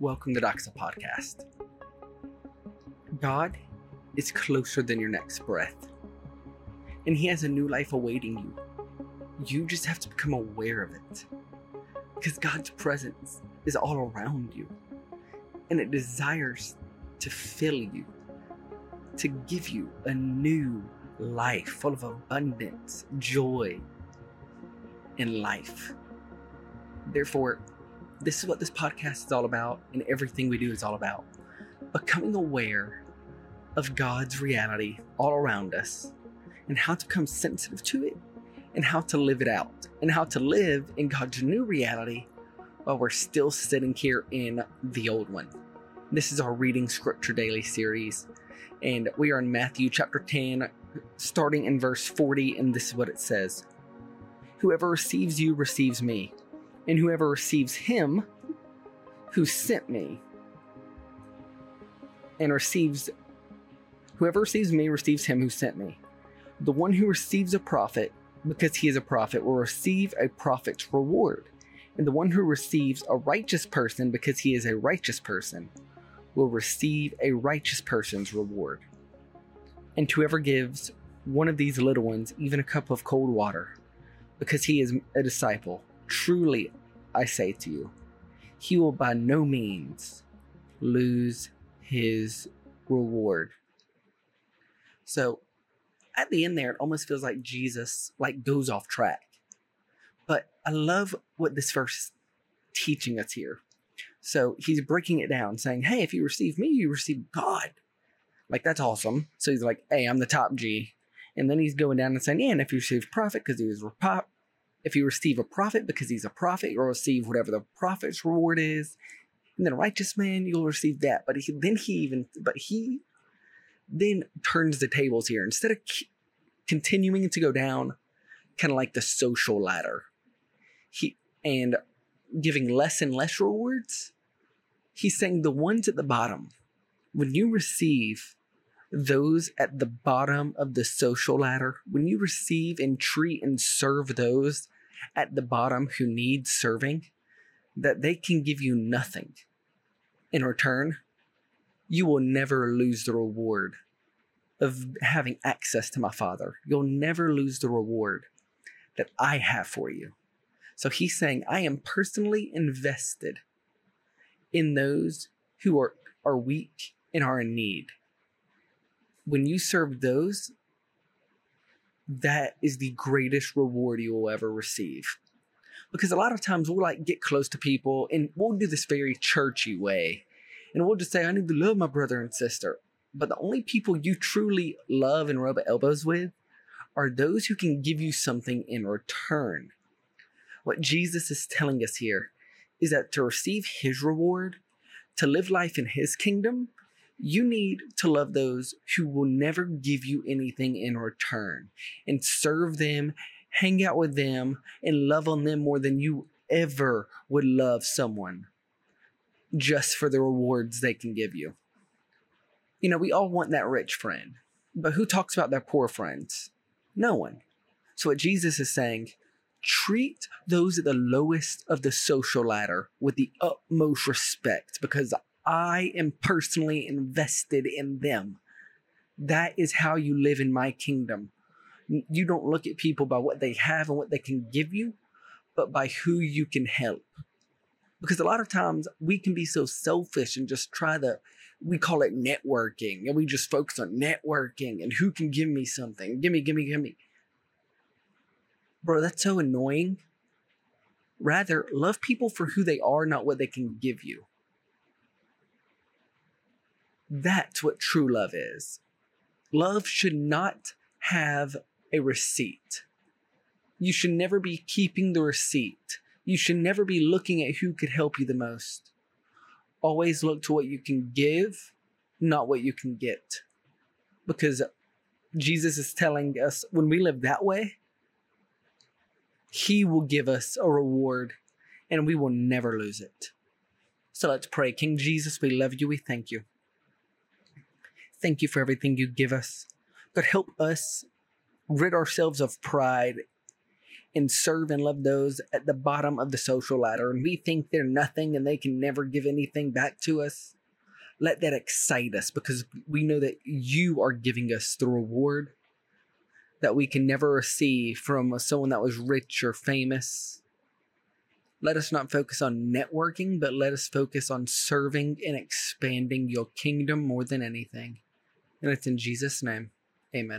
Welcome to Doxa Podcast. God is closer than your next breath, and He has a new life awaiting you. You just have to become aware of it. Because God's presence is all around you, and it desires to fill you, to give you a new life full of abundance, joy, and life. Therefore, this is what this podcast is all about, and everything we do is all about becoming aware of God's reality all around us and how to become sensitive to it and how to live it out and how to live in God's new reality while we're still sitting here in the old one. This is our Reading Scripture Daily series, and we are in Matthew chapter 10, starting in verse 40, and this is what it says Whoever receives you receives me and whoever receives him who sent me and receives whoever receives me receives him who sent me. The one who receives a prophet because he is a prophet will receive a prophet's reward. And the one who receives a righteous person because he is a righteous person will receive a righteous person's reward. And whoever gives one of these little ones even a cup of cold water because he is a disciple Truly, I say to you, he will by no means lose his reward. So, at the end there, it almost feels like Jesus like goes off track. But I love what this verse is teaching us here. So he's breaking it down, saying, "Hey, if you receive me, you receive God." Like that's awesome. So he's like, "Hey, I'm the top G," and then he's going down and saying, "Yeah, and if you receive prophet, because he was if you receive a prophet because he's a prophet, you'll receive whatever the prophet's reward is. And then a righteous man, you'll receive that. But he, then he even, but he then turns the tables here. Instead of continuing to go down, kind of like the social ladder, he and giving less and less rewards, he's saying the ones at the bottom, when you receive those at the bottom of the social ladder, when you receive and treat and serve those at the bottom who need serving, that they can give you nothing. In return, you will never lose the reward of having access to my Father. You'll never lose the reward that I have for you. So he's saying, I am personally invested in those who are, are weak and are in need when you serve those, that is the greatest reward you will ever receive. Because a lot of times we'll like get close to people and we'll do this very churchy way. And we'll just say, I need to love my brother and sister. But the only people you truly love and rub elbows with are those who can give you something in return. What Jesus is telling us here is that to receive his reward, to live life in his kingdom, you need to love those who will never give you anything in return and serve them, hang out with them, and love on them more than you ever would love someone just for the rewards they can give you. You know, we all want that rich friend, but who talks about their poor friends? No one. So, what Jesus is saying, treat those at the lowest of the social ladder with the utmost respect because I am personally invested in them. That is how you live in my kingdom. You don't look at people by what they have and what they can give you, but by who you can help. Because a lot of times we can be so selfish and just try to, we call it networking, and we just focus on networking and who can give me something. Give me, give me, give me. Bro, that's so annoying. Rather, love people for who they are, not what they can give you. That's what true love is. Love should not have a receipt. You should never be keeping the receipt. You should never be looking at who could help you the most. Always look to what you can give, not what you can get. Because Jesus is telling us when we live that way, He will give us a reward and we will never lose it. So let's pray. King Jesus, we love you. We thank you. Thank you for everything you give us. but help us rid ourselves of pride and serve and love those at the bottom of the social ladder and we think they're nothing and they can never give anything back to us, let that excite us because we know that you are giving us the reward that we can never receive from someone that was rich or famous. Let us not focus on networking, but let us focus on serving and expanding your kingdom more than anything. And it's in Jesus' name. Amen.